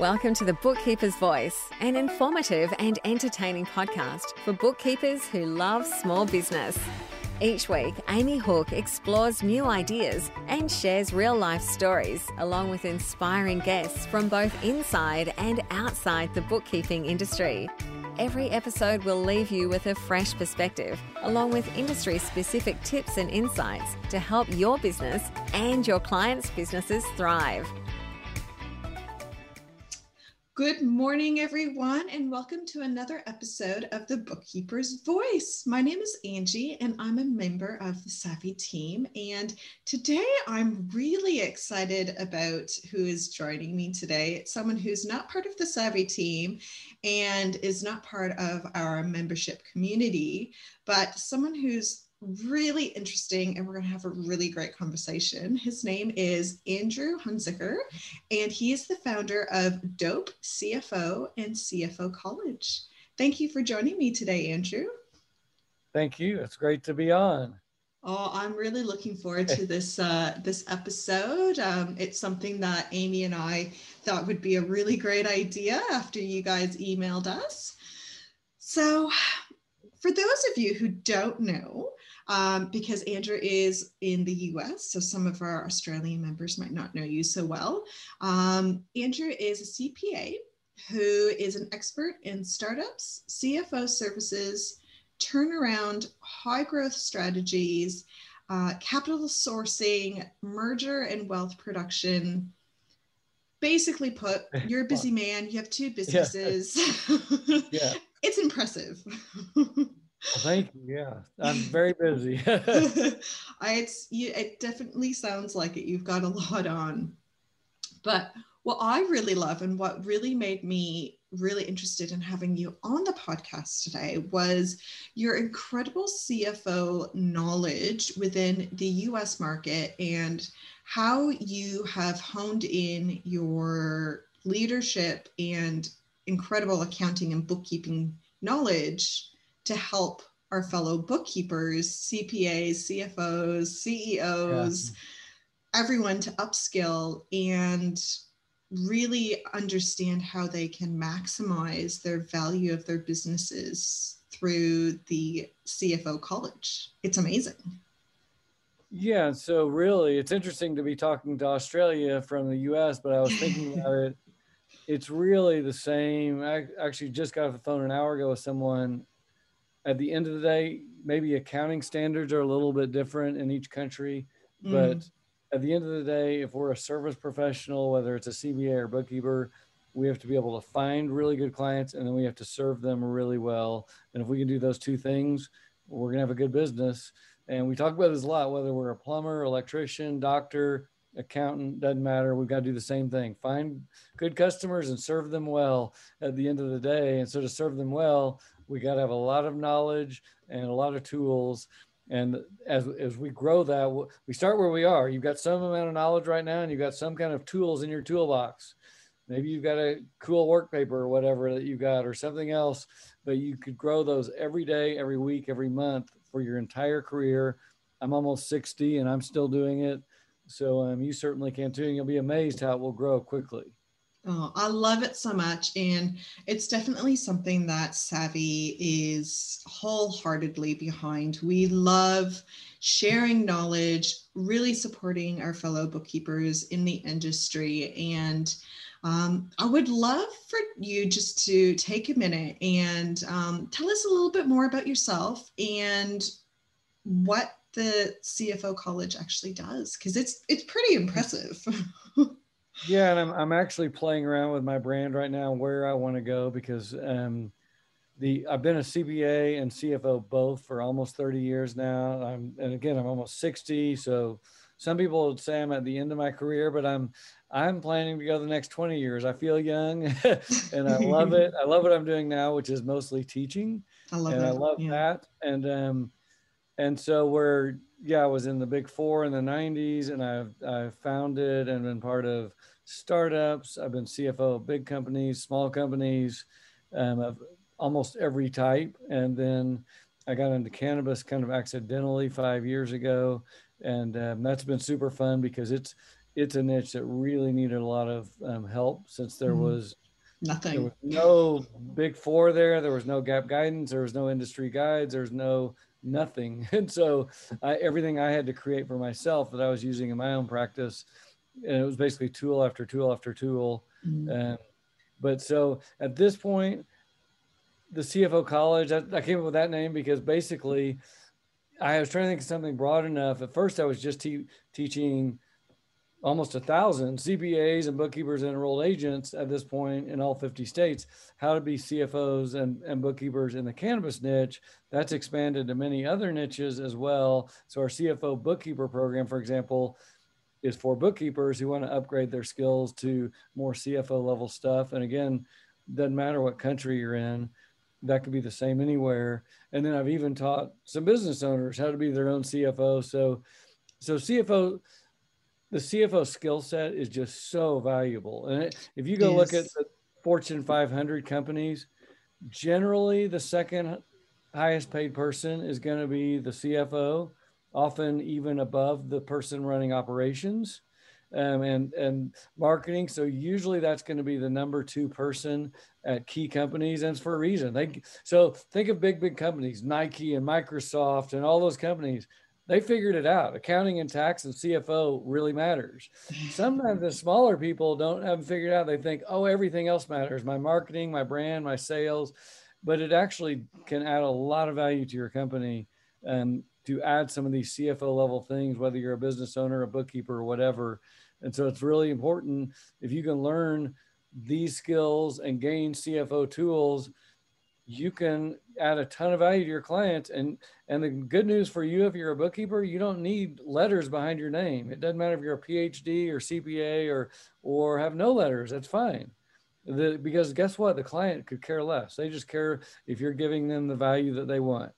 Welcome to the Bookkeeper's Voice, an informative and entertaining podcast for bookkeepers who love small business. Each week, Amy Hooke explores new ideas and shares real life stories, along with inspiring guests from both inside and outside the bookkeeping industry. Every episode will leave you with a fresh perspective, along with industry specific tips and insights to help your business and your clients' businesses thrive. Good morning, everyone, and welcome to another episode of The Bookkeeper's Voice. My name is Angie, and I'm a member of the Savvy team. And today I'm really excited about who is joining me today. It's someone who's not part of the Savvy team and is not part of our membership community, but someone who's really interesting and we're going to have a really great conversation. His name is Andrew Hunzicker and he is the founder of Dope CFO and CFO College. Thank you for joining me today, Andrew. Thank you. It's great to be on. Oh, I'm really looking forward to this uh, this episode. Um, it's something that Amy and I thought would be a really great idea after you guys emailed us. So, for those of you who don't know, um, because Andrew is in the US, so some of our Australian members might not know you so well. Um, Andrew is a CPA who is an expert in startups, CFO services, turnaround, high growth strategies, uh, capital sourcing, merger and wealth protection. Basically put, you're a busy man, you have two businesses. Yeah. yeah. it's impressive. Thank you. Yeah, I'm very busy. It's you, it definitely sounds like it. You've got a lot on. But what I really love and what really made me really interested in having you on the podcast today was your incredible CFO knowledge within the US market and how you have honed in your leadership and incredible accounting and bookkeeping knowledge to help our fellow bookkeepers, CPAs, CFOs, CEOs, yeah. everyone to upskill and really understand how they can maximize their value of their businesses through the CFO college. It's amazing. Yeah, so really, it's interesting to be talking to Australia from the US, but I was thinking about it. It's really the same. I actually just got off the phone an hour ago with someone at the end of the day, maybe accounting standards are a little bit different in each country, mm. but at the end of the day, if we're a service professional, whether it's a CPA or bookkeeper, we have to be able to find really good clients and then we have to serve them really well. And if we can do those two things, we're going to have a good business. And we talk about this a lot, whether we're a plumber, electrician, doctor, accountant, doesn't matter. We've got to do the same thing find good customers and serve them well at the end of the day. And so to serve them well, we got to have a lot of knowledge and a lot of tools. And as, as we grow that we start where we are. You've got some amount of knowledge right now and you've got some kind of tools in your toolbox. Maybe you've got a cool work paper or whatever that you got or something else but you could grow those every day every week every month for your entire career. I'm almost 60 and i'm still doing it. So um, you certainly can too and you'll be amazed how it will grow quickly Oh, I love it so much. And it's definitely something that Savvy is wholeheartedly behind. We love sharing knowledge, really supporting our fellow bookkeepers in the industry. And um, I would love for you just to take a minute and um, tell us a little bit more about yourself and what the CFO college actually does, because it's it's pretty impressive. yeah, and I'm I'm actually playing around with my brand right now where I want to go because um, the I've been a CPA and CFO both for almost 30 years now. I'm and again I'm almost 60, so some people would say I'm at the end of my career, but I'm I'm planning to go the next 20 years. I feel young and I love it. I love what I'm doing now, which is mostly teaching. I love and that. I love yeah. that. And um and so we're yeah, I was in the big four in the 90s and I've I've founded and been part of startups. I've been CFO of big companies, small companies, um, of almost every type. And then I got into cannabis kind of accidentally five years ago. And um, that's been super fun because it's it's a niche that really needed a lot of um, help since there mm-hmm. was nothing. There was no big four there. There was no GAAP guidance. There was no industry guides. There's no nothing. And so I, everything I had to create for myself that I was using in my own practice, and it was basically tool after tool after tool. Mm-hmm. Um, but so at this point, the CFO college, I, I, came up with that name because basically I was trying to think of something broad enough. At first, I was just te- teaching almost a thousand CPAs and bookkeepers and enrolled agents at this point in all 50 states how to be CFOs and, and bookkeepers in the cannabis niche. That's expanded to many other niches as well. So, our CFO bookkeeper program, for example, is for bookkeepers who want to upgrade their skills to more CFO level stuff. And again, doesn't matter what country you're in, that could be the same anywhere. And then I've even taught some business owners how to be their own CFO. So, so CFO the CFO skill set is just so valuable. And if you go yes. look at the Fortune 500 companies, generally the second highest paid person is going to be the CFO, often even above the person running operations. Um, and and marketing. So usually that's going to be the number two person at key companies, and it's for a reason. They so think of big big companies, Nike and Microsoft and all those companies they figured it out. Accounting and tax and CFO really matters. Sometimes the smaller people don't have them figured out. They think, oh, everything else matters my marketing, my brand, my sales. But it actually can add a lot of value to your company and to add some of these CFO level things, whether you're a business owner, a bookkeeper, or whatever. And so it's really important if you can learn these skills and gain CFO tools you can add a ton of value to your clients. And and the good news for you if you're a bookkeeper you don't need letters behind your name. It doesn't matter if you're a phd or cpa or or have no letters that's fine. The, because guess what? The client could care less. They just care if you're giving them the value that they want.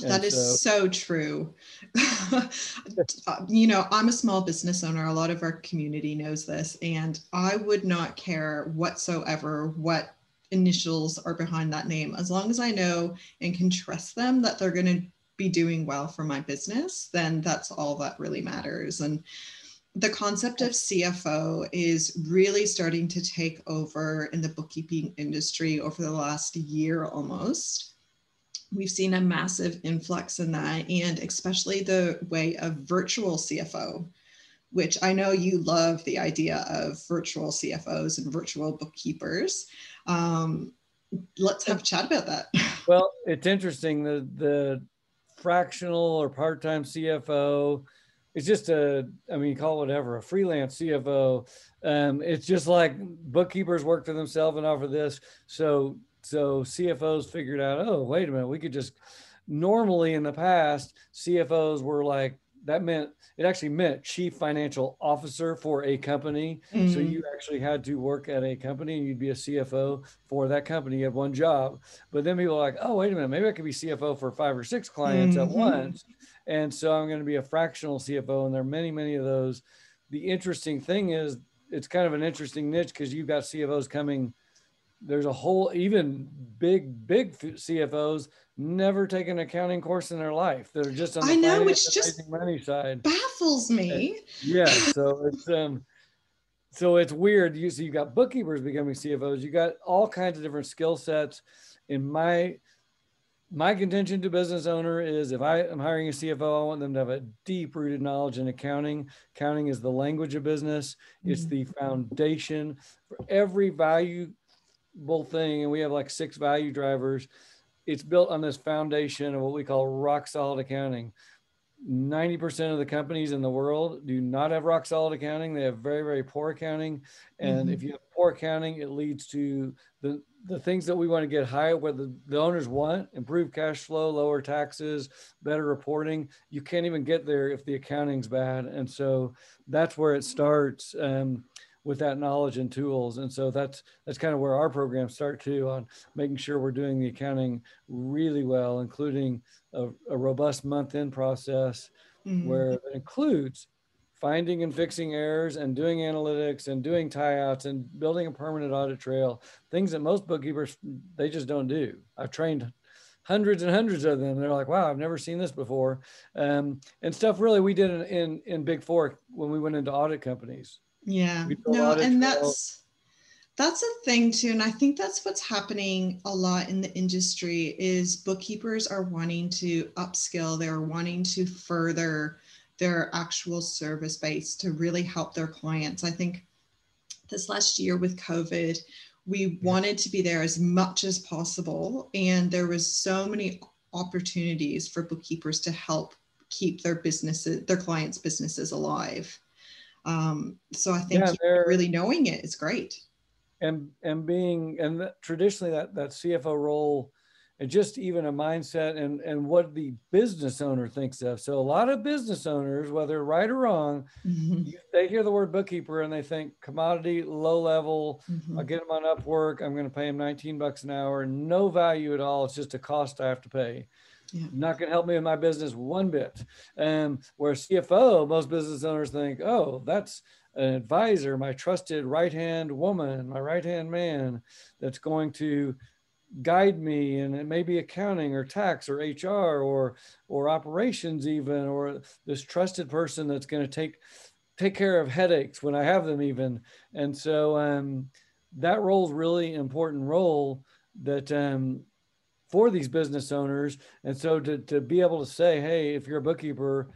That is so, so true. you know, I'm a small business owner. A lot of our community knows this, and I would not care whatsoever what initials are behind that name. As long as I know and can trust them that they're going to be doing well for my business, then that's all that really matters. And the concept of CFO is really starting to take over in the bookkeeping industry over the last year almost. We've seen a massive influx in that, and especially the way of virtual CFO which I know you love the idea of virtual CFOs and virtual bookkeepers. Um, let's have a chat about that. Well, it's interesting. The the fractional or part-time CFO it's just a i mean call it whatever a freelance cfo um, it's just like bookkeepers work for themselves and offer this so so cfos figured out oh wait a minute we could just normally in the past cfos were like that meant it actually meant chief financial officer for a company. Mm-hmm. So you actually had to work at a company and you'd be a CFO for that company. You had one job. But then people are like, oh, wait a minute, maybe I could be CFO for five or six clients mm-hmm. at once. And so I'm going to be a fractional CFO. And there are many, many of those. The interesting thing is it's kind of an interesting niche because you've got CFOs coming. There's a whole, even big, big CFOs never taken an accounting course in their life. They're just on the I know it's just money side. Baffles me. Yeah, so it's um so it's weird. You see, you got bookkeepers becoming CFOs. You got all kinds of different skill sets. In my my contention to business owner is if I am hiring a CFO, I want them to have a deep rooted knowledge in accounting. Accounting is the language of business. It's mm-hmm. the foundation for every valuable thing. And we have like six value drivers it's built on this foundation of what we call rock solid accounting. 90% of the companies in the world do not have rock solid accounting. They have very, very poor accounting. And mm-hmm. if you have poor accounting, it leads to the, the things that we want to get high, where the, the owners want improved cash flow, lower taxes, better reporting. You can't even get there if the accounting's bad. And so that's where it starts. Um, with that knowledge and tools. And so that's that's kind of where our programs start too on making sure we're doing the accounting really well, including a, a robust month-end process mm-hmm. where it includes finding and fixing errors and doing analytics and doing tie-outs and building a permanent audit trail, things that most bookkeepers they just don't do. I've trained hundreds and hundreds of them. They're like, wow, I've never seen this before. Um, and stuff really we did in, in, in Big Four when we went into audit companies. Yeah. No, and that's that's a thing too and i think that's what's happening a lot in the industry is bookkeepers are wanting to upskill they're wanting to further their actual service base to really help their clients. I think this last year with covid we wanted to be there as much as possible and there was so many opportunities for bookkeepers to help keep their businesses their clients businesses alive um, so i think yeah, really knowing it is great and and being and traditionally that that cfo role and just even a mindset and and what the business owner thinks of so a lot of business owners whether right or wrong mm-hmm. they hear the word bookkeeper and they think commodity low level mm-hmm. i'll get them on upwork i'm going to pay them 19 bucks an hour no value at all it's just a cost i have to pay yeah. not going to help me in my business one bit and where cfo most business owners think oh that's an advisor, my trusted right hand woman, my right hand man that's going to guide me and it may be accounting or tax or HR or or operations even or this trusted person that's going to take take care of headaches when I have them even and so um, that role is really important role that um, for these business owners and so to, to be able to say hey if you're a bookkeeper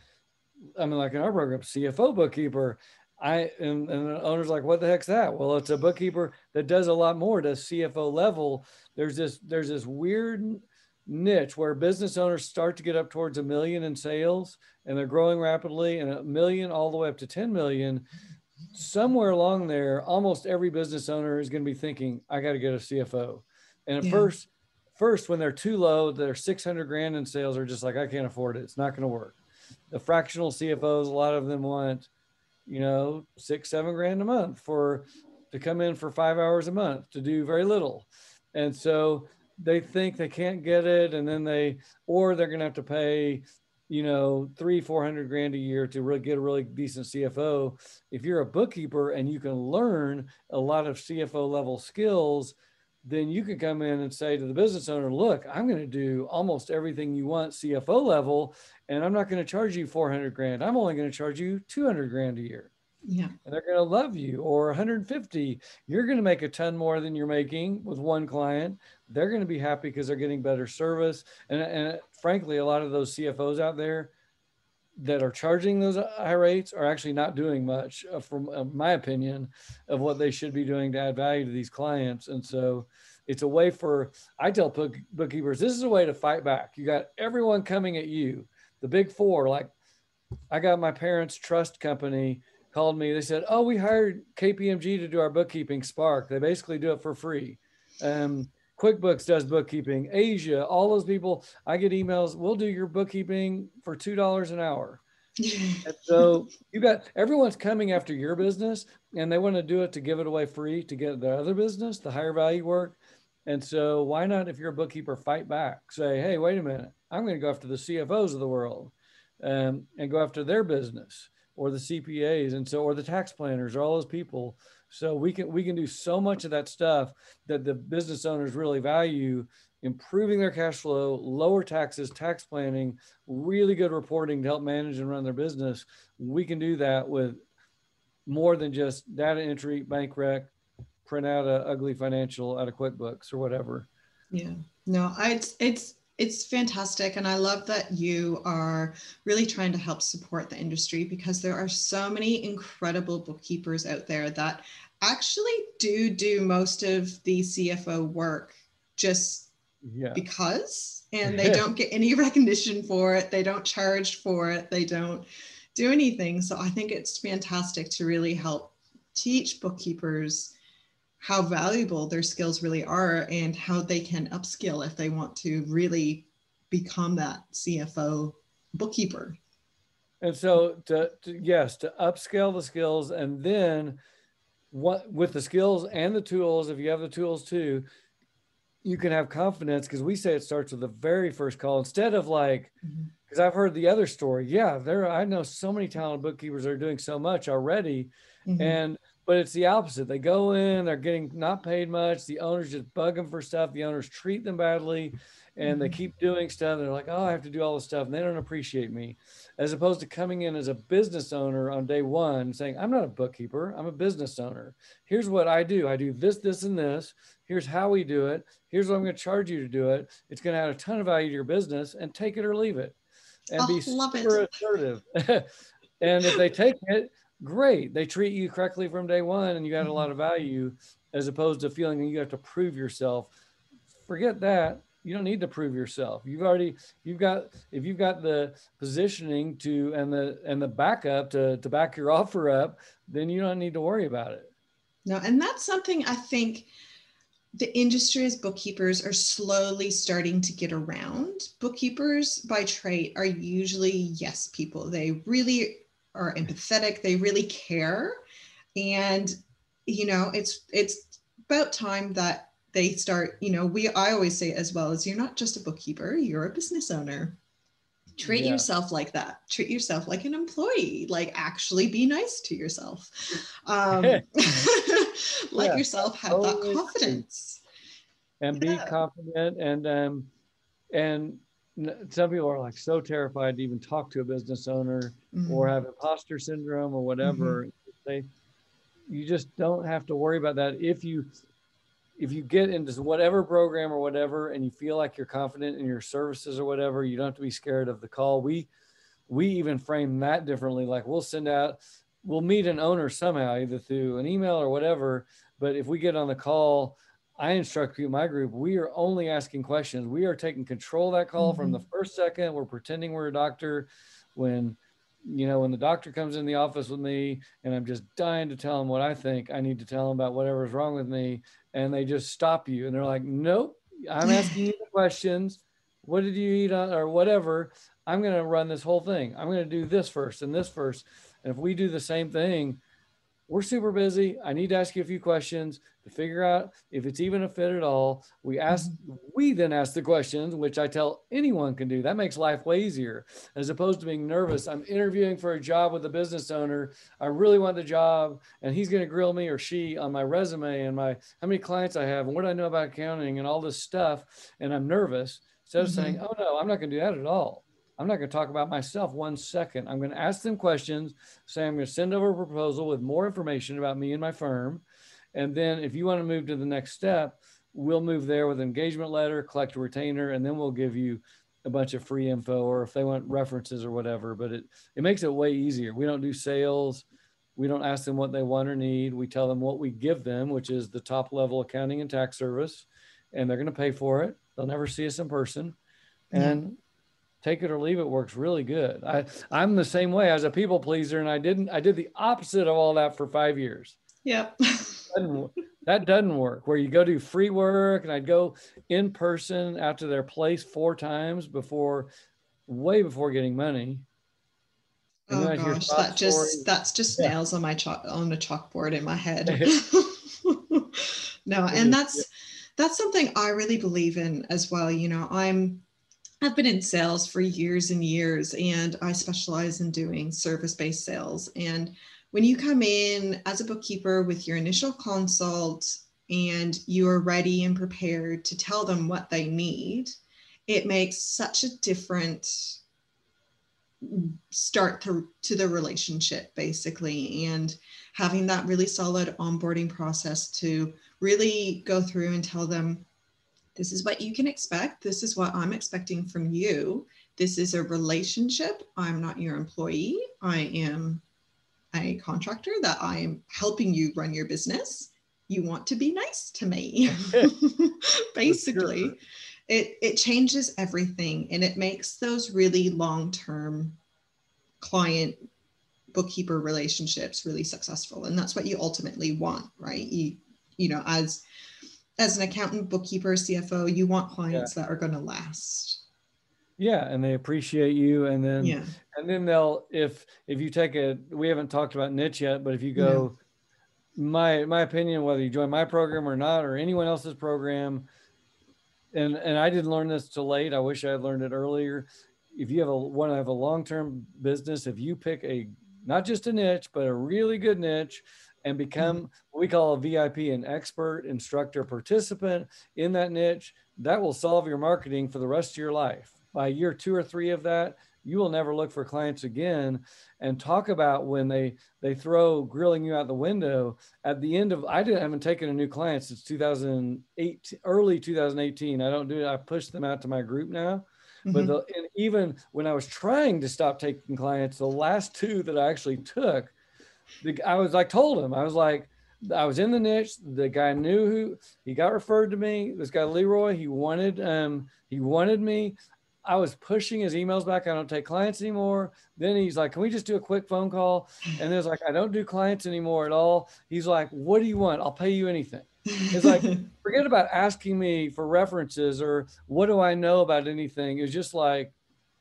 I mean like in our program CFO bookkeeper I and, and the owner's like, what the heck's that? Well, it's a bookkeeper that does a lot more to CFO level. There's this there's this weird niche where business owners start to get up towards a million in sales and they're growing rapidly and a million all the way up to 10 million. Somewhere along there, almost every business owner is going to be thinking, I got to get a CFO. And at yeah. first, first when they're too low, they're 600 grand in sales are just like, I can't afford it. It's not going to work. The fractional CFOs, a lot of them want you know, six, seven grand a month for to come in for five hours a month to do very little. And so they think they can't get it. And then they, or they're going to have to pay, you know, three, 400 grand a year to really get a really decent CFO. If you're a bookkeeper and you can learn a lot of CFO level skills, then you can come in and say to the business owner, look, I'm going to do almost everything you want CFO level, and I'm not going to charge you 400 grand. I'm only going to charge you 200 grand a year. Yeah. And they're going to love you or 150. You're going to make a ton more than you're making with one client. They're going to be happy because they're getting better service. And, and frankly, a lot of those CFOs out there that are charging those high rates are actually not doing much, uh, from uh, my opinion, of what they should be doing to add value to these clients. And so it's a way for, I tell book, bookkeepers, this is a way to fight back. You got everyone coming at you the big four, like I got my parents' trust company called me. They said, "Oh, we hired KPMG to do our bookkeeping. Spark. They basically do it for free." Um, QuickBooks does bookkeeping. Asia, all those people. I get emails. We'll do your bookkeeping for two dollars an hour. so you got everyone's coming after your business, and they want to do it to give it away free to get the other business, the higher value work. And so why not, if you're a bookkeeper, fight back? Say, hey, wait a minute. I'm going to go after the CFOs of the world um, and go after their business or the CPAs and so or the tax planners or all those people. So we can we can do so much of that stuff that the business owners really value improving their cash flow, lower taxes, tax planning, really good reporting to help manage and run their business. We can do that with more than just data entry, bank rec, print out a ugly financial out of QuickBooks or whatever. Yeah. No, I, it's it's it's fantastic and i love that you are really trying to help support the industry because there are so many incredible bookkeepers out there that actually do do most of the cfo work just yeah. because and they don't get any recognition for it they don't charge for it they don't do anything so i think it's fantastic to really help teach bookkeepers how valuable their skills really are and how they can upskill if they want to really become that CFO bookkeeper. And so to, to yes, to upscale the skills and then what with the skills and the tools, if you have the tools too, you can have confidence because we say it starts with the very first call instead of like because mm-hmm. I've heard the other story. Yeah, there I know so many talented bookkeepers are doing so much already. Mm-hmm. And but it's the opposite. They go in, they're getting not paid much. The owners just bug them for stuff. The owners treat them badly. and they Mhm. keep doing stuff. They're like, oh, I have to do all this stuff, and they don't appreciate me. As opposed to coming in as a business owner on day one, saying, I'm not a bookkeeper, I'm a business owner. Here's what I do. I do this, this, and this. Here's how we do it. Here's what I'm going to charge you to do it. It's going to add a ton of value to your business, and take it or leave it, and Oh, be love it. super assertive. and if they take it, great. They treat you correctly from day one, and you got a mm-hmm. lot of value, as opposed to feeling you have to prove yourself. Forget that. You don't need to prove yourself. You've already you've got if you've got the positioning to and the and the backup to to back your offer up, then you don't need to worry about it. No, and that's something I think the industry as bookkeepers are slowly starting to get around. Bookkeepers by trade are usually yes people. They really are empathetic, they really care. And you know, it's it's about time that they start, you know, we I always say as well as you're not just a bookkeeper, you're a business owner. Treat Yeah. yourself like that. Treat yourself like an employee. Like actually be nice to yourself. Um, let Yeah, yourself have totally that confidence. and be confident and um and some people are like so terrified to even talk to a business owner or Mhm. have imposter syndrome or whatever. They you just don't have to worry about that. If you if you get into whatever program or whatever and you feel like you're confident in your services or whatever you don't have to be scared of the call. We we even frame that differently. Like we'll send out we'll meet an owner somehow either through an email or whatever but if we get on the call i instruct you my group we are only asking questions. We are taking control of that call from the mm-hmm. first second. We're pretending we're a doctor when you know when the doctor comes in the office with me and i'm just dying to tell him what i think. I need to tell him about whatever's wrong with me. And they just stop you. And they're like nope i'm asking you the questions. What did you eat on or whatever. I'm going to run this whole thing. I'm going to do this first and this first. And if we do the same thing we're super busy. I need to ask you a few questions to figure out if it's even a fit at all. We ask mm-hmm. we then ask the questions which i tell anyone can do. That makes life way easier. As opposed to being nervous i'm interviewing for a job with a business owner. I really want the job and he's going to grill me or she on my resume and my how many clients i have and what i know about accounting and all this stuff and i'm nervous. Instead of mm-hmm. saying oh no i'm not going to do that at all i'm not going to talk about myself one second. I'm going to ask them questions say i'm going to send over a proposal with more information about me and my firm. And then if you want to move to the next step we'll move there with an engagement letter collect a retainer and then we'll give you a bunch of free info or if they want references or whatever. But it it makes it way easier. We don't do sales. We don't ask them what they want or need. We tell them what we give them which is the top level accounting and tax service and they're going to pay for it. They'll never see us in person. Mm-hmm. And take it or leave it works really good i i'm the same way as a people pleaser and i didn't i did the opposite of all that for five years Yep. that doesn't work where you go do free work and i'd go in person out to their place four times before way before getting money And Oh gosh, that just that's just Yeah. nails on my chalk on the chalkboard in my head. no, and that's that's something I really believe in as well. You know, I'm I've been in sales for years and years, and I specialize in doing service-based sales. And when you come in as a bookkeeper with your initial consult and you are ready and prepared to tell them what they need, it makes such a different start to, to the relationship basically and having that really solid onboarding process to really go through and tell them this is what you can expect. This is what i'm expecting from you. This is a relationship. I'm not your employee. I am a contractor that i am helping you run your business. You want to be nice to me basically. Sure. it it changes everything and it makes those really long-term client bookkeeper relationships really successful and that's what you ultimately want right? You you know as as an accountant bookkeeper cfo you want clients that are going to last. Yeah and they appreciate you and then yeah. and then they'll if if you take a we haven't talked about niche yet but if you go my my opinion whether you join my program or not or anyone else's program and and i didn't learn this till late i wish i had learned it earlier. If you have a want to have a long-term business if you pick a not just a niche but a really good niche and become what we call a VIP, an expert, instructor, participant in that niche. That will solve your marketing for the rest of your life. By year two or three of that, you will never look for clients again and talk about when they they throw grilling you out the window at the end of i didn't haven't taken a new client since 2008 early 2018 i don't do it i push them out to my group now mm-hmm. but the, and even when i was trying to stop taking clients the last two that i actually took the, i was like told him i was like I was in the niche. The guy knew who he got referred to me. This guy Leroy, he wanted um he wanted me. I was pushing his emails back. I don't take clients anymore. Then he's like, Can we just do a quick phone call? And there's like, I don't do clients anymore at all. He's like, What do you want? I'll pay you anything. It's like, forget about asking me for references or what do I know about anything. It's just like,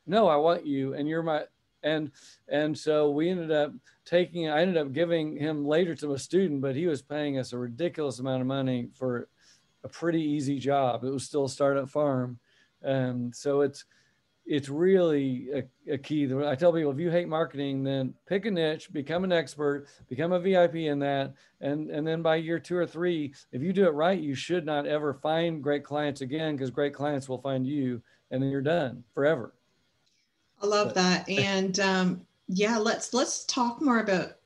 No, I want you. And you're my, and, and so we ended up taking, I ended up giving him later to a student, but he was paying us a ridiculous amount of money for a pretty easy job. It was still a startup farm. And so it's, it's really a, a, key. I tell people if you hate marketing, then pick a niche, become an expert, become a VIP in that, and and then by year two or three, if you do it right, you should not ever find great clients again because great clients will find you, and then you're done forever. I love but, that, and um, yeah, let's let's talk more about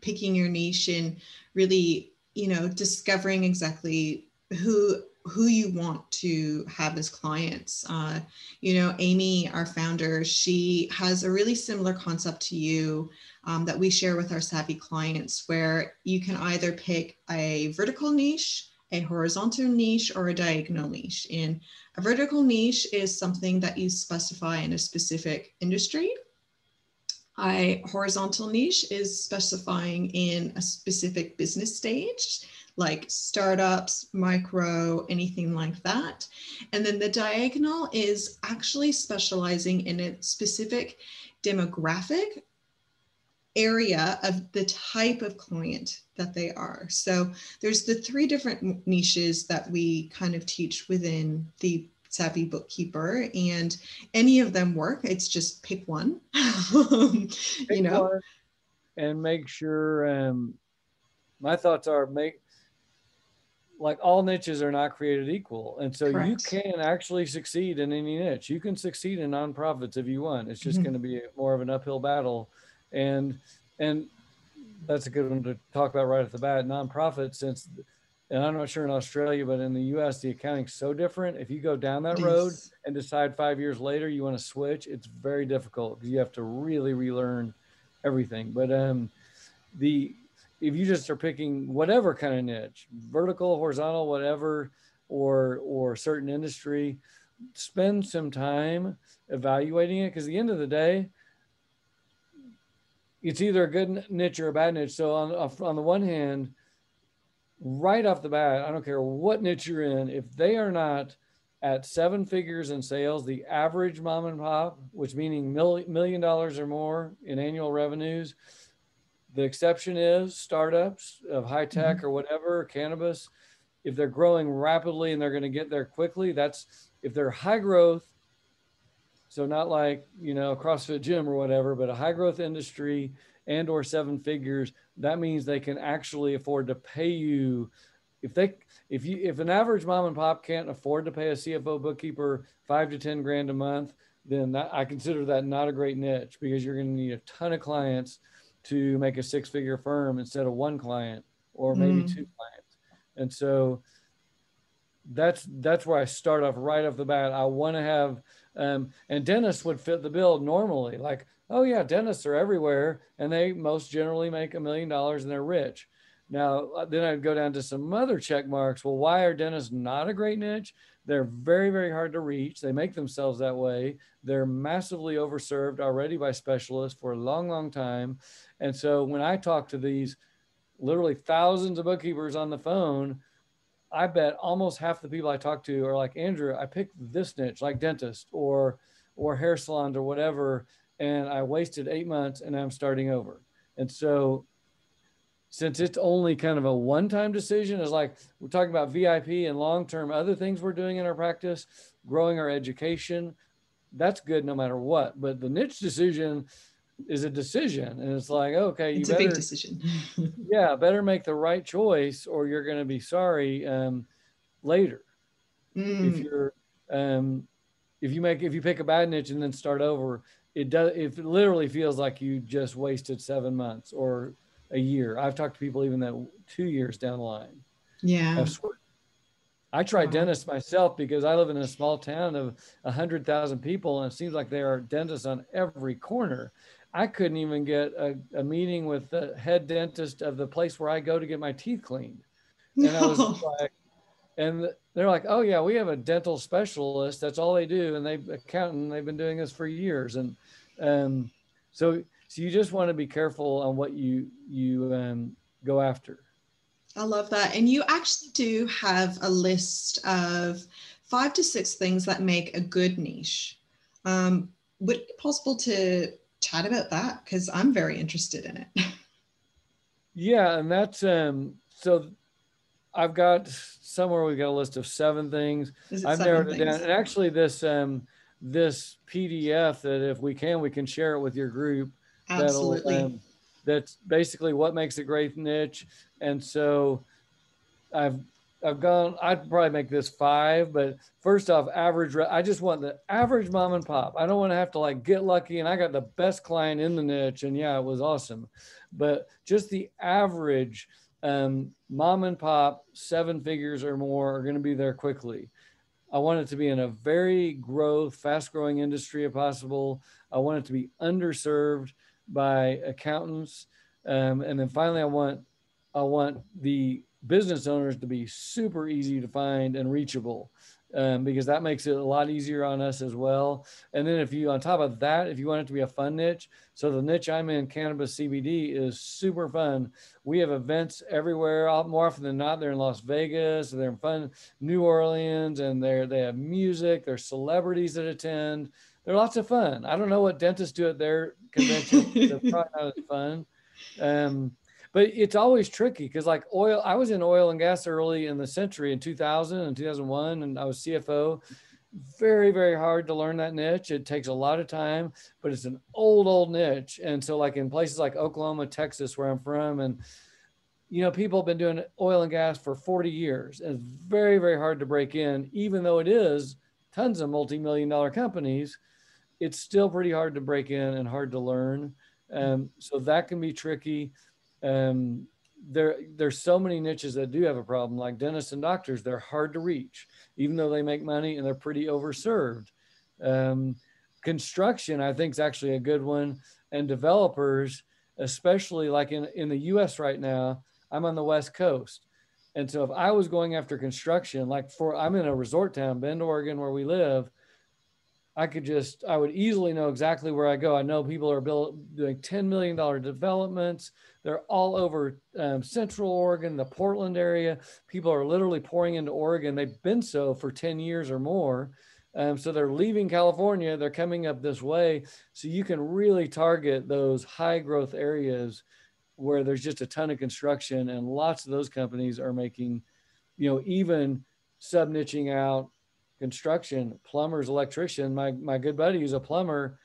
picking your niche and really, you know, discovering exactly who who you want to have as clients. Uh, you know, Amy, our founder, she has a really similar concept to you um, that we share with our savvy clients, where you can either pick a vertical niche, a horizontal niche, or a diagonal niche. And a vertical niche is something that you specify in a specific industry. A horizontal niche is specifying in a specific business stage like startups, micro, anything like that. And then the diagonal is actually specializing in a specific demographic area of the type of client that they are. So there's the three different niches that we kind of teach within the savvy bookkeeper and any of them work it's just pick one pick you know one and make sure um my thoughts are make like all niches are not created equal. And so Correct. you can actually succeed in any niche. You can succeed in nonprofits if you want. It's just mm-hmm. going to be more of an uphill battle. And and that's a good one to talk about right at the bat. Nonprofit, since and I'm not sure in Australia, but in the US, the accounting's so different. If you go down that road and decide five years later you want to switch, it's very difficult because you have to really relearn everything. But um the if you just are picking whatever kind of niche, vertical, horizontal, whatever, or or certain industry, spend some time evaluating it because at the end of the day, it's either a good niche or a bad niche. So on on the one hand, right off the bat, I don't care what niche you're in, if they are not at seven figures in sales, the average mom and pop, which meaning million dollars or more in annual revenues, the exception is startups of high tech mm-hmm. or whatever, cannabis. If they're growing rapidly and they're going to get there quickly, that's if they're high growth. So not like, you know, a CrossFit gym or whatever, but a high growth industry and or seven figures, that means they can actually afford to pay you if they if you if an average mom and pop can't afford to pay a CFO bookkeeper 5 to 10 grand a month, then that, I consider that not a great niche because you're going to need a ton of clients to make a six figure firm instead of one client or maybe mm. two clients. And so that's that's where I start off right off the bat. I want to have um, and dentists would fit the bill normally. Like, oh yeah, dentists are everywhere, and they most generally make a million dollars and they're rich. Now, uh, then I'd go down to some other check marks. Well, why are dentists not a great niche? They're very, very hard to reach. They make themselves that way. They're massively overserved already by specialists for a long, long time. And so when I talk to these literally thousands of bookkeepers on the phone, I bet almost half the people I talk to are like, Andrew, I picked this niche, like dentist or or hair salons or whatever, and I wasted eight months and I'm starting over. And so since it's only kind of a one-time decision, is like we're talking about VIP and long-term other things we're doing in our practice, growing our education. That's good no matter what. But the niche decision, is a decision and it's like okay you it's better, a big decision yeah better make the right choice or you're going to be sorry um, later Mm. if you're um, if you make if you pick a bad niche and then start over it does if it literally feels like you just wasted seven months or a year i've talked to people even that two years down the line yeah. I tried Wow. dentists myself because I live in a small town of 100,000 people and it seems like there are dentists on every corner. I couldn't even get a, a meeting with the head dentist of the place where I go to get my teeth cleaned. And I was like, and they're like, oh yeah, we have a dental specialist. That's all they do. And they accountant, they've been doing this for years. And um, so, so you just want to be careful on what you, you um, go after. I love that. And you actually do have a list of five to six things that make a good niche. Um, would it be possible to chat about that? Because I'm very interested in it. Yeah, and that's um so I've got somewhere we got a list of seven things. I've seven narrowed it down. And actually this um this PDF that if we can we can share it with your group. that'll, Absolutely. um, that's basically what makes a great niche. And so I've I've gone, I'd probably make this five, but first off, average, I just want the average mom and pop. I don't want to have to like get lucky and I got the best client in the niche and yeah, it was awesome. But just the average um, mom and pop, seven figures or more are going to be there quickly. I want it to be in a very growth, fast growing industry if possible. I want it to be underserved by accountants. Um, and then finally, I want, I want the business owners to be super easy to find and reachable um, because that makes it a lot easier on us as well. And then if you, on top of that, if you want it to be a fun niche, so the niche I'm in, cannabis CBD, is super fun. We have events everywhere. All- More often than not, they're in Las Vegas, they're in fun New Orleans, and they're they have music. There's celebrities that attend. They're lots of fun. I don't know what dentists do at their convention. they're probably not as fun. Um, but it's always tricky because like oil i was in oil and gas early in the century in 2000 and 2001 and i was cfo very very hard to learn that niche. It takes a lot of time but it's an old old niche. And so like in places like oklahoma texas where i'm from and you know people have been doing oil and gas for 40 years and it's very very hard to break in. Even though it is tons of multi-million dollar companies it's still pretty hard to break in and hard to learn. Um, so that can be tricky um, there there's so many niches that do have a problem. Like dentists and doctors they're hard to reach even though they make money and they're pretty overserved. Um, construction i think is actually a good one. And developers especially like in, in the us right now i'm on the west coast. And so if i was going after construction like for i'm in a resort town bend oregon where we live I could just, I would easily know exactly where I go. I know people are build, doing $10 million developments. They're all over um, Central Oregon, the Portland area. People are literally pouring into Oregon. They've been so for 10 years or more. Um, so they're leaving California, they're coming up this way. So you can really target those high growth areas where there's just a ton of construction and lots of those companies are making, you know, even sub niching out construction, plumbers, electrician. My my good buddy who's a plumber,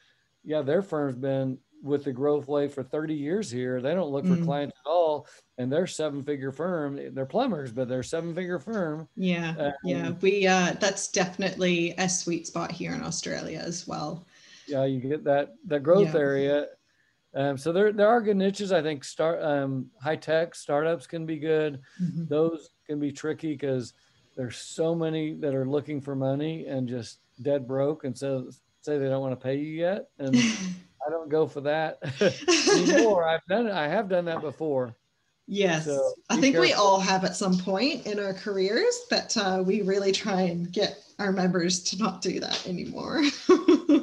yeah, their firm's been with the growth wave for 30 years here. They don't look for Mm. clients at all, and they're seven figure firm. They're plumbers, but they're seven figure firm. yeah, yeah. Um, We uh, that's definitely a sweet spot here in Australia as well. Yeah, you get that that growth Yeah. area. Um, so there there are good niches. I think start um, high tech startups can be good. Mhm. Those can be tricky because there's so many that are looking for money and just dead broke, and so say they don't want to pay you yet, and I don't go for that anymore. I've done it. I have done that before. Yes, So, I think we all have at some point in our careers that uh, we really try and get our members to not do that anymore.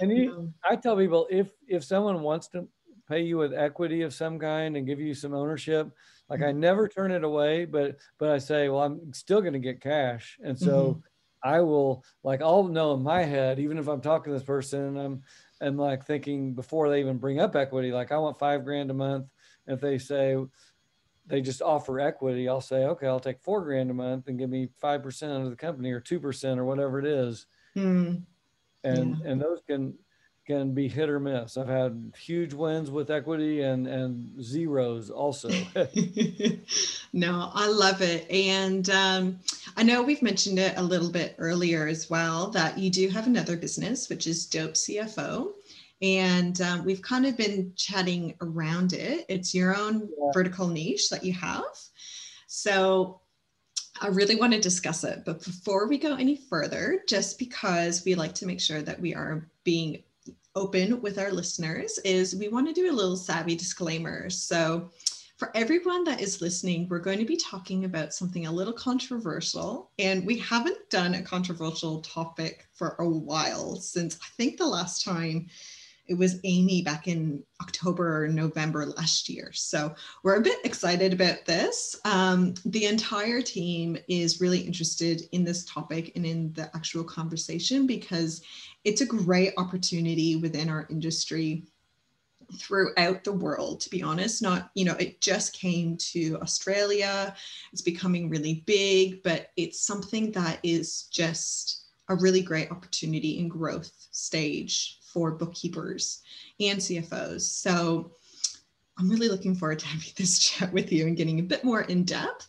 And you, I tell people if if someone wants to pay you with equity of some kind and give you some ownership, like I never turn it away, but but I say, well, I'm still going to get cash, and so I will like I'll know in my head, even if I'm talking to this person and I'm and like thinking before they even bring up equity, like I want five grand a month. And If they say they just offer equity, I'll say, okay, I'll take four grand a month and give me five percent of the company or two percent or whatever it is Hmm. and and those can can be hit or miss. I've had huge wins with equity and and zeros also. no, I love it, and um, I know we've mentioned it a little bit earlier as well that you do have another business, which is Dope CFO. And um, we've kind of been chatting around it. It's your own yeah. vertical niche that you have. So I really want to discuss it. But before we go any further, just because we like to make sure that we are being open with our listeners is we want to do a little savvy disclaimer. So, for everyone that is listening, we're going to be talking about something a little controversial. And we haven't done a controversial topic for a while since I think the last time it was Amy back in October or November last year. So we're a bit excited about this. Um, the entire team is really interested in this topic and in the actual conversation because it's a great opportunity within our industry throughout the world to be honest not you know it just came to australia it's becoming really big but it's something that is just a really great opportunity in growth stage for bookkeepers and CFOs. So I'm really looking forward to having this chat with you and getting a bit more in depth.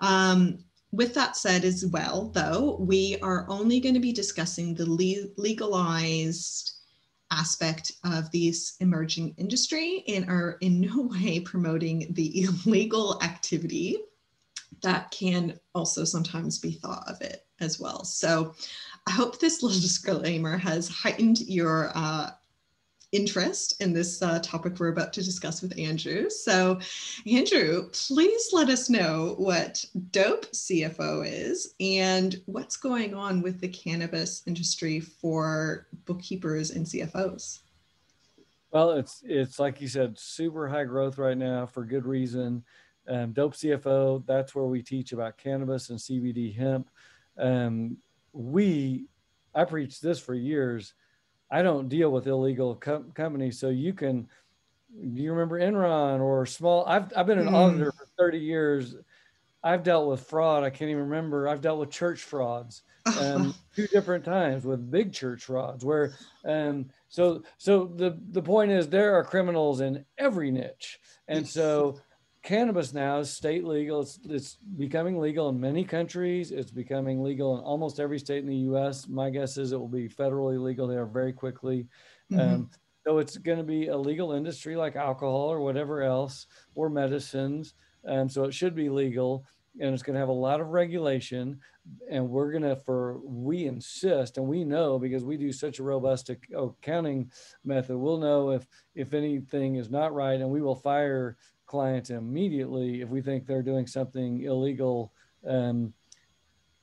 Um, with that said, as well, though, we are only going to be discussing the le- legalized aspect of this emerging industry and are in no way promoting the illegal activity that can also sometimes be thought of it as well. So I hope this little disclaimer has heightened your uh, interest in this uh, topic we're about to discuss with Andrew. So, Andrew, please let us know what DOPE CFO is and what's going on with the cannabis industry for bookkeepers and CFOs. Well, it's it's like you said, super high growth right now for good reason. Um, Dope CFO, that's where we teach about cannabis and CBD hemp. Um, we, I preached this for years. I don't deal with illegal com- companies, so you can. Do you remember Enron or small? I've I've been an mm. auditor for 30 years. I've dealt with fraud. I can't even remember. I've dealt with church frauds um, two different times with big church frauds. Where um, so so the the point is there are criminals in every niche, and so cannabis now is state legal. It's, it's becoming legal in many countries. It's becoming legal in almost every state in the U.S. My guess is it will be federally legal there very quickly. Mm-hmm. Um, so it's going to be a legal industry like alcohol or whatever else or medicines. Um, so it should be legal and it's going to have a lot of regulation and we're going to for we insist and we know because we do such a robust accounting method we'll know if if anything is not right and we will fire client immediately if we think they're doing something illegal um,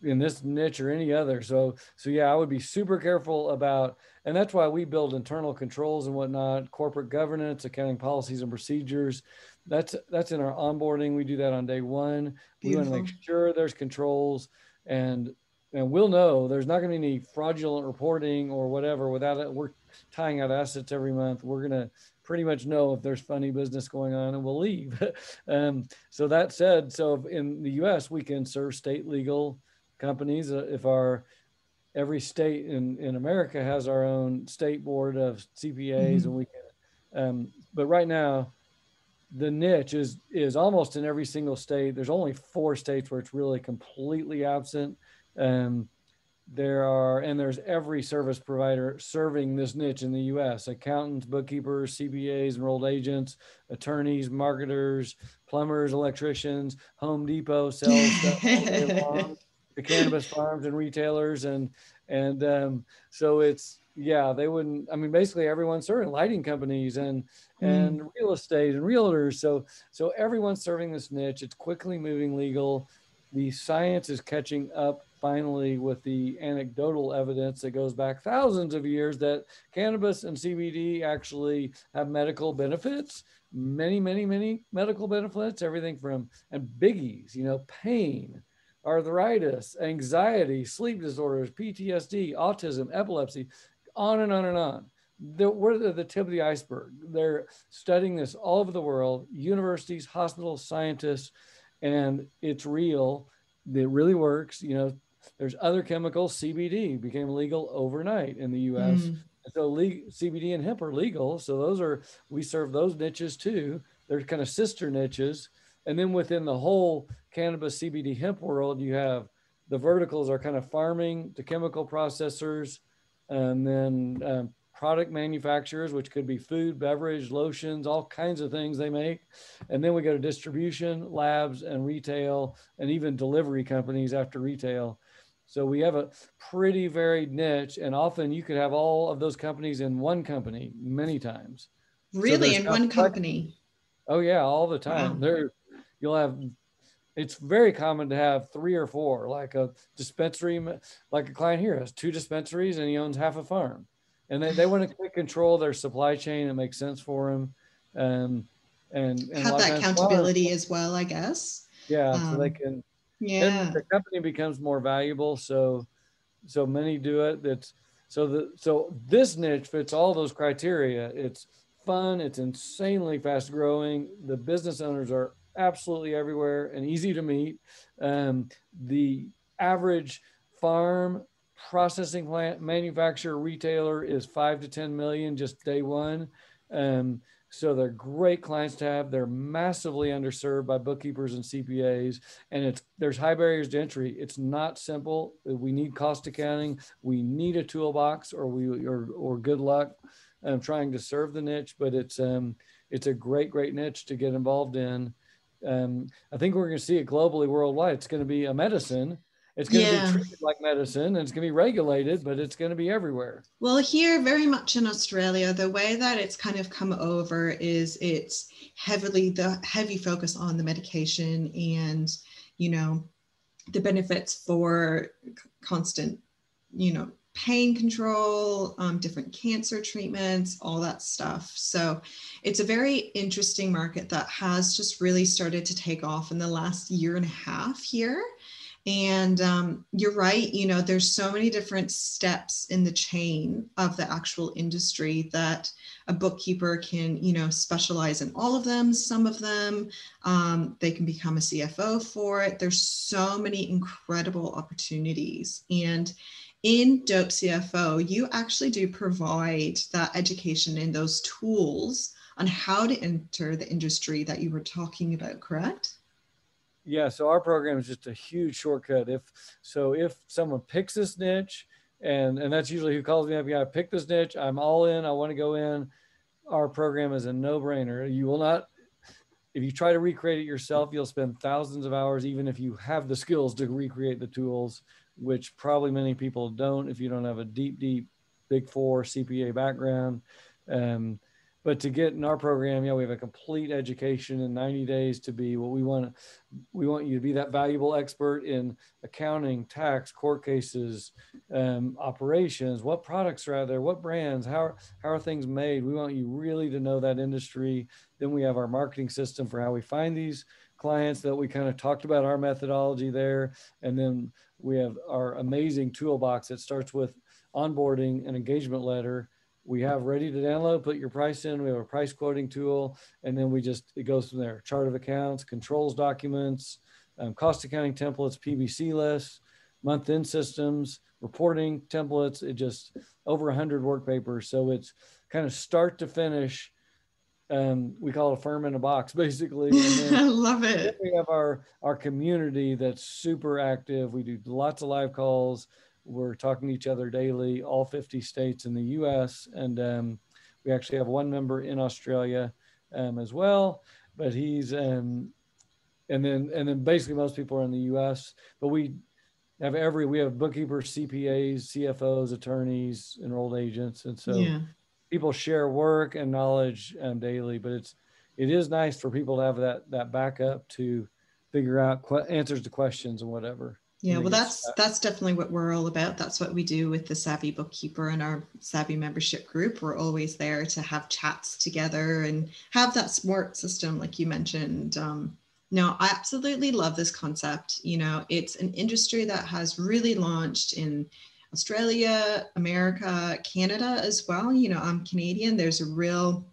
in this niche or any other. So, so yeah, I would be super careful about, and that's why we build internal controls and whatnot, corporate governance, accounting policies and procedures. That's that's in our onboarding. We do that on day one. Beautiful. We want to make sure there's controls and and we'll know there's not going to be any fraudulent reporting or whatever without it. We're tying out assets every month. We're going to pretty much know if there's funny business going on and we'll leave. um, so that said, so in the US, we can serve state legal companies. Uh, if our every state in, in America has our own state board of CPAs mm-hmm. and we can, um, but right now the niche is, is almost in every single state. There's only four states where it's really completely absent. Um, there are and there's every service provider serving this niche in the US accountants bookkeepers CPAs enrolled agents attorneys marketers plumbers electricians Home Depot sells stuff the cannabis farms and retailers and and um, so it's yeah they wouldn't I mean basically everyone's serving lighting companies and mm. and real estate and realtors so so everyone's serving this niche it's quickly moving legal the science is catching up finally with the anecdotal evidence that goes back thousands of years that cannabis and CBD actually have medical benefits, many, many, many medical benefits, everything from and biggies, you know, pain, arthritis, anxiety, sleep disorders, PTSD, autism, epilepsy, on and on and on. They're, we're the tip of the iceberg. They're studying this all over the world, universities, hospitals, scientists, and it's real. It really works. You know, there's other chemicals. CBD became legal overnight in the U.S. Mm. So le- CBD and hemp are legal. So those are we serve those niches too. They're kind of sister niches. And then within the whole cannabis CBD hemp world, you have the verticals are kind of farming to chemical processors, and then um, product manufacturers, which could be food, beverage, lotions, all kinds of things they make. And then we go to distribution, labs, and retail, and even delivery companies after retail. So we have a pretty varied niche, and often you could have all of those companies in one company many times. Really, so in one company? Oh yeah, all the time. Wow. There, you'll have. It's very common to have three or four, like a dispensary, like a client here has two dispensaries and he owns half a farm, and they, they want to control their supply chain. It makes sense for him, um, and, and have that accountability as well, I guess. Yeah, um, so they um, can yeah. the company becomes more valuable so so many do it. That's so the so this niche fits all those criteria. It's fun it's insanely fast growing the business owners are absolutely everywhere and easy to meet. Um, the average farm processing plant manufacturer retailer is five to 10 million just day one. Um, so they're great clients to have. They're massively underserved by bookkeepers and CPAs, and it's there's high barriers to entry. It's not simple. We need cost accounting. We need a toolbox, or we or or good luck um, trying to serve the niche. But it's um it's a great great niche to get involved in. Um, I think we're going to see it globally, worldwide. It's going to be a medicine it's going yeah. to be treated like medicine and it's going to be regulated, but it's going to be everywhere. Well, here, very much in Australia, the way that it's kind of come over is it's heavily the heavy focus on the medication and, you know, the benefits for constant, you know, pain control, um, different cancer treatments, all that stuff. So it's a very interesting market that has just really started to take off in the last year and a half here. And um, you're right, you know, there's so many different steps in the chain of the actual industry that a bookkeeper can, you know, specialize in all of them, some of them. Um, they can become a CFO for it. There's so many incredible opportunities. And in Dope CFO, you actually do provide that education and those tools on how to enter the industry that you were talking about, correct? Yeah, so our program is just a huge shortcut. If so, if someone picks this niche, and and that's usually who calls me up. Yeah, I pick this niche. I'm all in. I want to go in. Our program is a no-brainer. You will not. If you try to recreate it yourself, you'll spend thousands of hours, even if you have the skills to recreate the tools, which probably many people don't if you don't have a deep, deep Big Four CPA background. Um, but to get in our program, yeah, we have a complete education in 90 days to be what we want. We want you to be that valuable expert in accounting, tax, court cases, um, operations. What products are out there? What brands? How how are things made? We want you really to know that industry. Then we have our marketing system for how we find these clients that we kind of talked about our methodology there, and then we have our amazing toolbox that starts with onboarding an engagement letter we have ready to download, put your price in. We have a price quoting tool, and then we just, it goes from there. Chart of accounts, controls documents, um, cost accounting templates, PBC lists, month end systems, reporting templates. It just over 100 work papers. So it's kind of start to finish. Um, we call it a firm in a box, basically. I love it. We have our our community that's super active. We do lots of live calls. We're talking to each other daily, all 50 states in the US. And um, we actually have one member in Australia um, as well, but he's, um, and then, and then basically most people are in the US, but we have every, we have bookkeepers, CPAs, CFOs, attorneys, enrolled agents. And so yeah. people share work and knowledge um, daily, but it's, it is nice for people to have that, that backup to figure out qu- answers to questions and whatever. Yeah, well, that's that's definitely what we're all about. That's what we do with the Savvy Bookkeeper and our Savvy membership group. We're always there to have chats together and have that smart system, like you mentioned. Um, no, I absolutely love this concept. You know, it's an industry that has really launched in Australia, America, Canada as well. You know, I'm Canadian. There's a real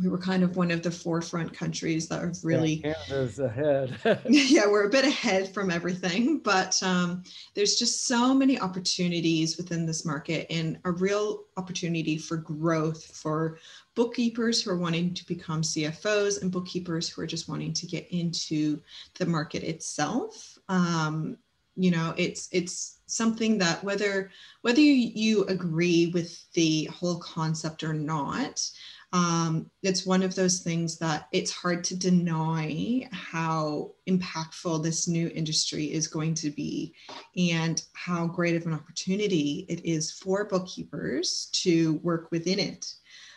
we were kind of one of the forefront countries that have really yeah, Canada's ahead. yeah, we're a bit ahead from everything, but um, there's just so many opportunities within this market and a real opportunity for growth for bookkeepers who are wanting to become CFOs and bookkeepers who are just wanting to get into the market itself. Um, you know, it's it's something that whether whether you agree with the whole concept or not, um, it's one of those things that it's hard to deny how impactful this new industry is going to be and how great of an opportunity it is for bookkeepers to work within it.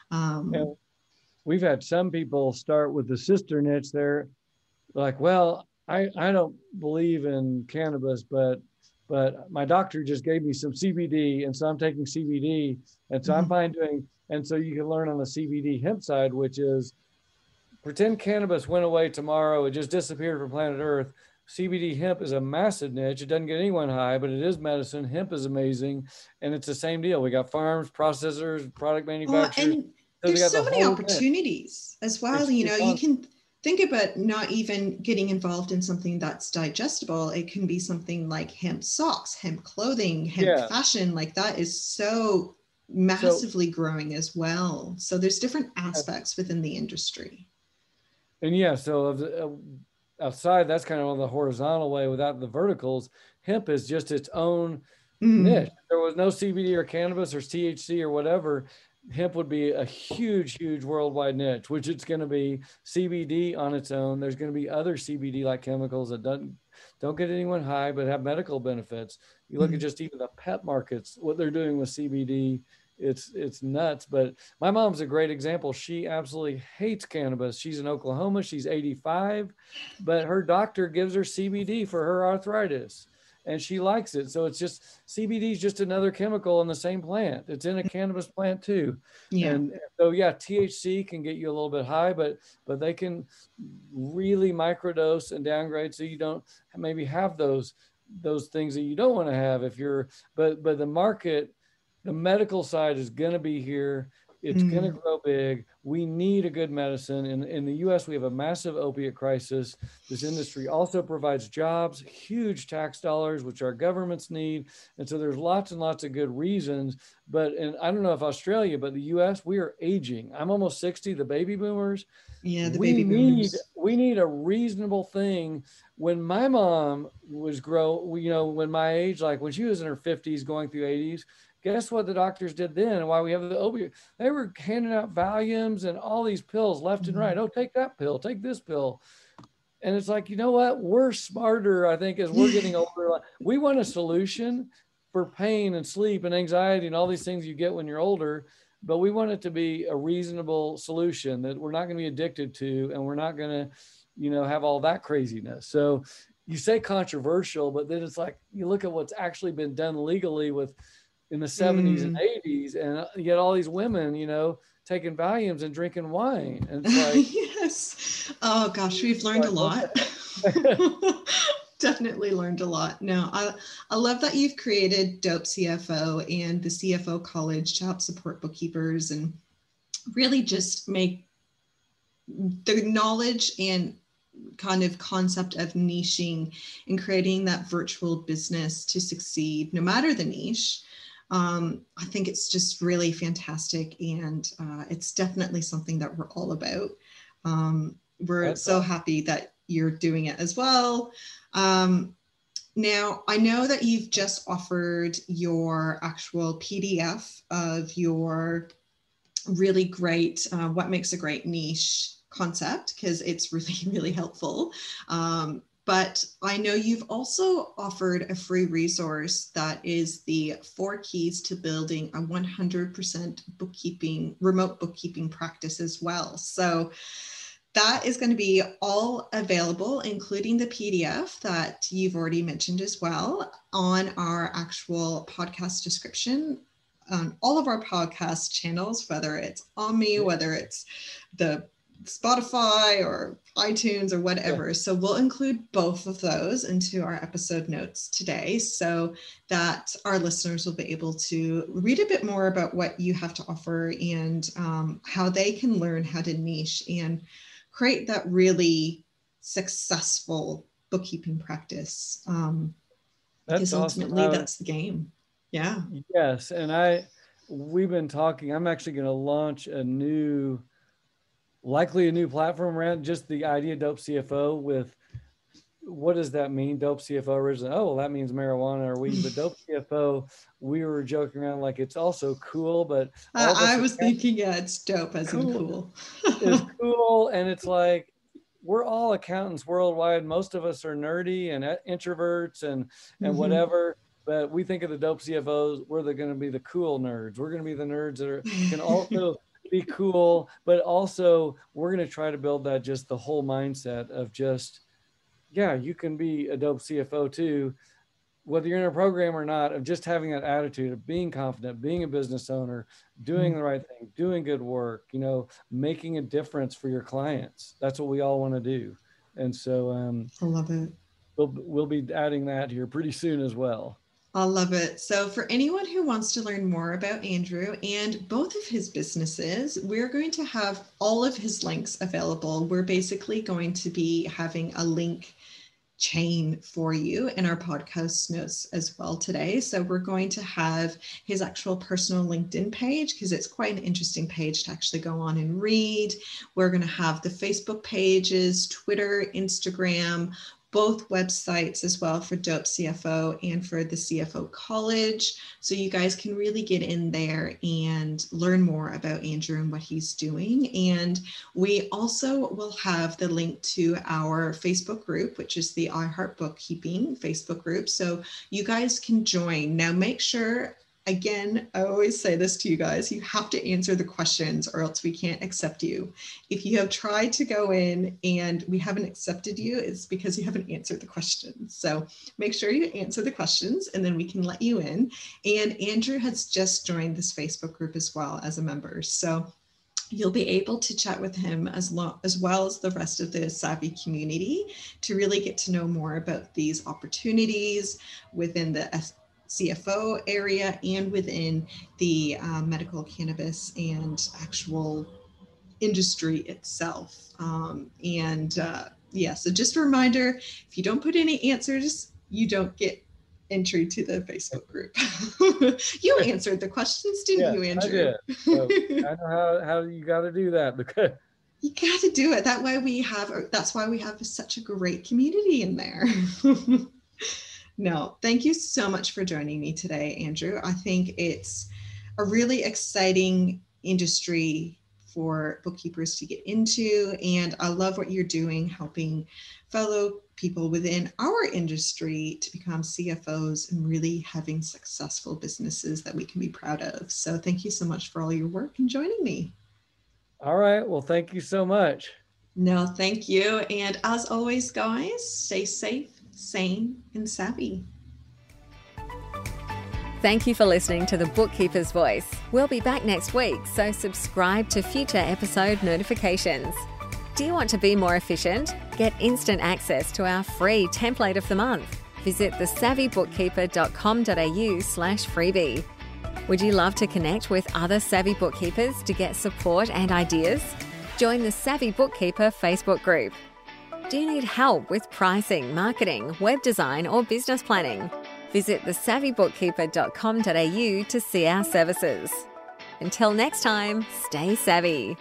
Um, yeah. We've had some people start with the sister niche. They're like, well, I, I don't believe in cannabis, but but my doctor just gave me some CBD, and so I'm taking CBD, and so mm-hmm. I'm fine doing and so you can learn on the CBD hemp side, which is pretend cannabis went away tomorrow, it just disappeared from planet Earth. CBD hemp is a massive niche. It doesn't get anyone high, but it is medicine. Hemp is amazing. And it's the same deal. We got farms, processors, product manufacturers. And there's so the many opportunities thing. as well. It's, you know, you can think about not even getting involved in something that's digestible. It can be something like hemp socks, hemp clothing, hemp yeah. fashion. Like that is so massively so, growing as well. So there's different aspects within the industry. And yeah, so outside, that's kind of on the horizontal way without the verticals. Hemp is just its own mm. niche. there was no CBD or cannabis or THC or whatever, hemp would be a huge, huge worldwide niche, which it's going to be CBD on its own. There's going to be other CBD like chemicals that don't don't get anyone high but have medical benefits. You look mm-hmm. at just even the pet markets, what they're doing with CBD, it's it's nuts. But my mom's a great example. She absolutely hates cannabis. She's in Oklahoma. She's 85, but her doctor gives her CBD for her arthritis and she likes it. So it's just CBD is just another chemical in the same plant. It's in a mm-hmm. cannabis plant too. Yeah. And so yeah, THC can get you a little bit high, but but they can really microdose and downgrade so you don't maybe have those those things that you don't want to have if you're but but the market the medical side is going to be here it's mm. going to grow big. We need a good medicine. In, in the US, we have a massive opiate crisis. This industry also provides jobs, huge tax dollars, which our governments need. And so there's lots and lots of good reasons. But, and I don't know if Australia, but the US, we are aging. I'm almost 60, the baby boomers. Yeah, the we baby boomers. Need, we need a reasonable thing. When my mom was grow, you know, when my age, like when she was in her 50s, going through 80s, Guess what the doctors did then and why we have the opioid? They were handing out Valiums and all these pills left and right. Mm-hmm. Oh, take that pill, take this pill. And it's like, you know what? We're smarter, I think, as we're getting older. We want a solution for pain and sleep and anxiety and all these things you get when you're older, but we want it to be a reasonable solution that we're not going to be addicted to and we're not going to, you know, have all that craziness. So you say controversial, but then it's like you look at what's actually been done legally with in the 70s mm. and 80s and uh, yet all these women you know taking Valiums and drinking wine and like yes. Oh gosh we've learned like, a lot. Definitely learned a lot. No I, I love that you've created dope cfo and the cfo college to help support bookkeepers and really just make the knowledge and kind of concept of niching and creating that virtual business to succeed no matter the niche um, I think it's just really fantastic. And uh, it's definitely something that we're all about. Um, we're That's so happy that you're doing it as well. Um, now, I know that you've just offered your actual PDF of your really great, uh, what makes a great niche concept, because it's really, really helpful. Um, but I know you've also offered a free resource that is the four keys to building a 100% bookkeeping, remote bookkeeping practice as well. So that is going to be all available, including the PDF that you've already mentioned as well, on our actual podcast description on all of our podcast channels, whether it's Omny, whether it's the Spotify or iTunes or whatever. Yeah. So we'll include both of those into our episode notes today so that our listeners will be able to read a bit more about what you have to offer and um, how they can learn how to niche and create that really successful bookkeeping practice. Um, that's because ultimately awesome. that's the game. Yeah. Yes. And I, we've been talking, I'm actually going to launch a new likely a new platform around just the idea dope CFO with what does that mean? Dope CFO originally. Oh, well, that means marijuana or weed, but dope CFO, we were joking around like it's also cool, but uh, I was thinking, yeah, it's dope as cool. in cool. it's cool. And it's like, we're all accountants worldwide. Most of us are nerdy and introverts and, and mm-hmm. whatever. But we think of the dope CFOs, we're going to be the cool nerds. We're going to be the nerds that are, can also be cool, but also we're going to try to build that just the whole mindset of just, yeah, you can be a dope CFO too, whether you're in a program or not, of just having that attitude of being confident, being a business owner, doing mm-hmm. the right thing, doing good work, you know, making a difference for your clients. That's what we all want to do. And so, um, I love it. We'll, we'll be adding that here pretty soon as well. I love it. So, for anyone who wants to learn more about Andrew and both of his businesses, we're going to have all of his links available. We're basically going to be having a link chain for you in our podcast notes as well today. So, we're going to have his actual personal LinkedIn page because it's quite an interesting page to actually go on and read. We're going to have the Facebook pages, Twitter, Instagram, both websites as well for Dope CFO and for the CFO College. So you guys can really get in there and learn more about Andrew and what he's doing. And we also will have the link to our Facebook group, which is the iHeart Bookkeeping Facebook group. So you guys can join. Now make sure again, I always say this to you guys you have to answer the questions or else we can't accept you. If you have tried to go in and we haven't accepted you, it's because you haven't answered the questions. So make sure you answer the questions and then we can let you in. And Andrew has just joined this Facebook group as well as a member. So you'll be able to chat with him as, lo- as well as the rest of the savvy community to really get to know more about these opportunities within the CFO area and within the uh, medical cannabis and actual industry itself. Um, and uh, yeah, so just a reminder if you don't put any answers, you don't get entry to the Facebook group. you answered the questions, didn't you, Andrew? I did. So I know how, how you got to do that because you got to do it. That way we have, that's why we have such a great community in there. No, thank you so much for joining me today, Andrew. I think it's a really exciting industry for bookkeepers to get into. And I love what you're doing, helping fellow people within our industry to become CFOs and really having successful businesses that we can be proud of. So thank you so much for all your work and joining me. All right. Well, thank you so much. No, thank you. And as always, guys, stay safe sane, and savvy. Thank you for listening to The Bookkeeper's Voice. We'll be back next week, so subscribe to future episode notifications. Do you want to be more efficient? Get instant access to our free template of the month. Visit thesavvybookkeeper.com.au slash freebie. Would you love to connect with other savvy bookkeepers to get support and ideas? Join the Savvy Bookkeeper Facebook group. Do you need help with pricing, marketing, web design, or business planning? Visit thesavvybookkeeper.com.au to see our services. Until next time, stay savvy.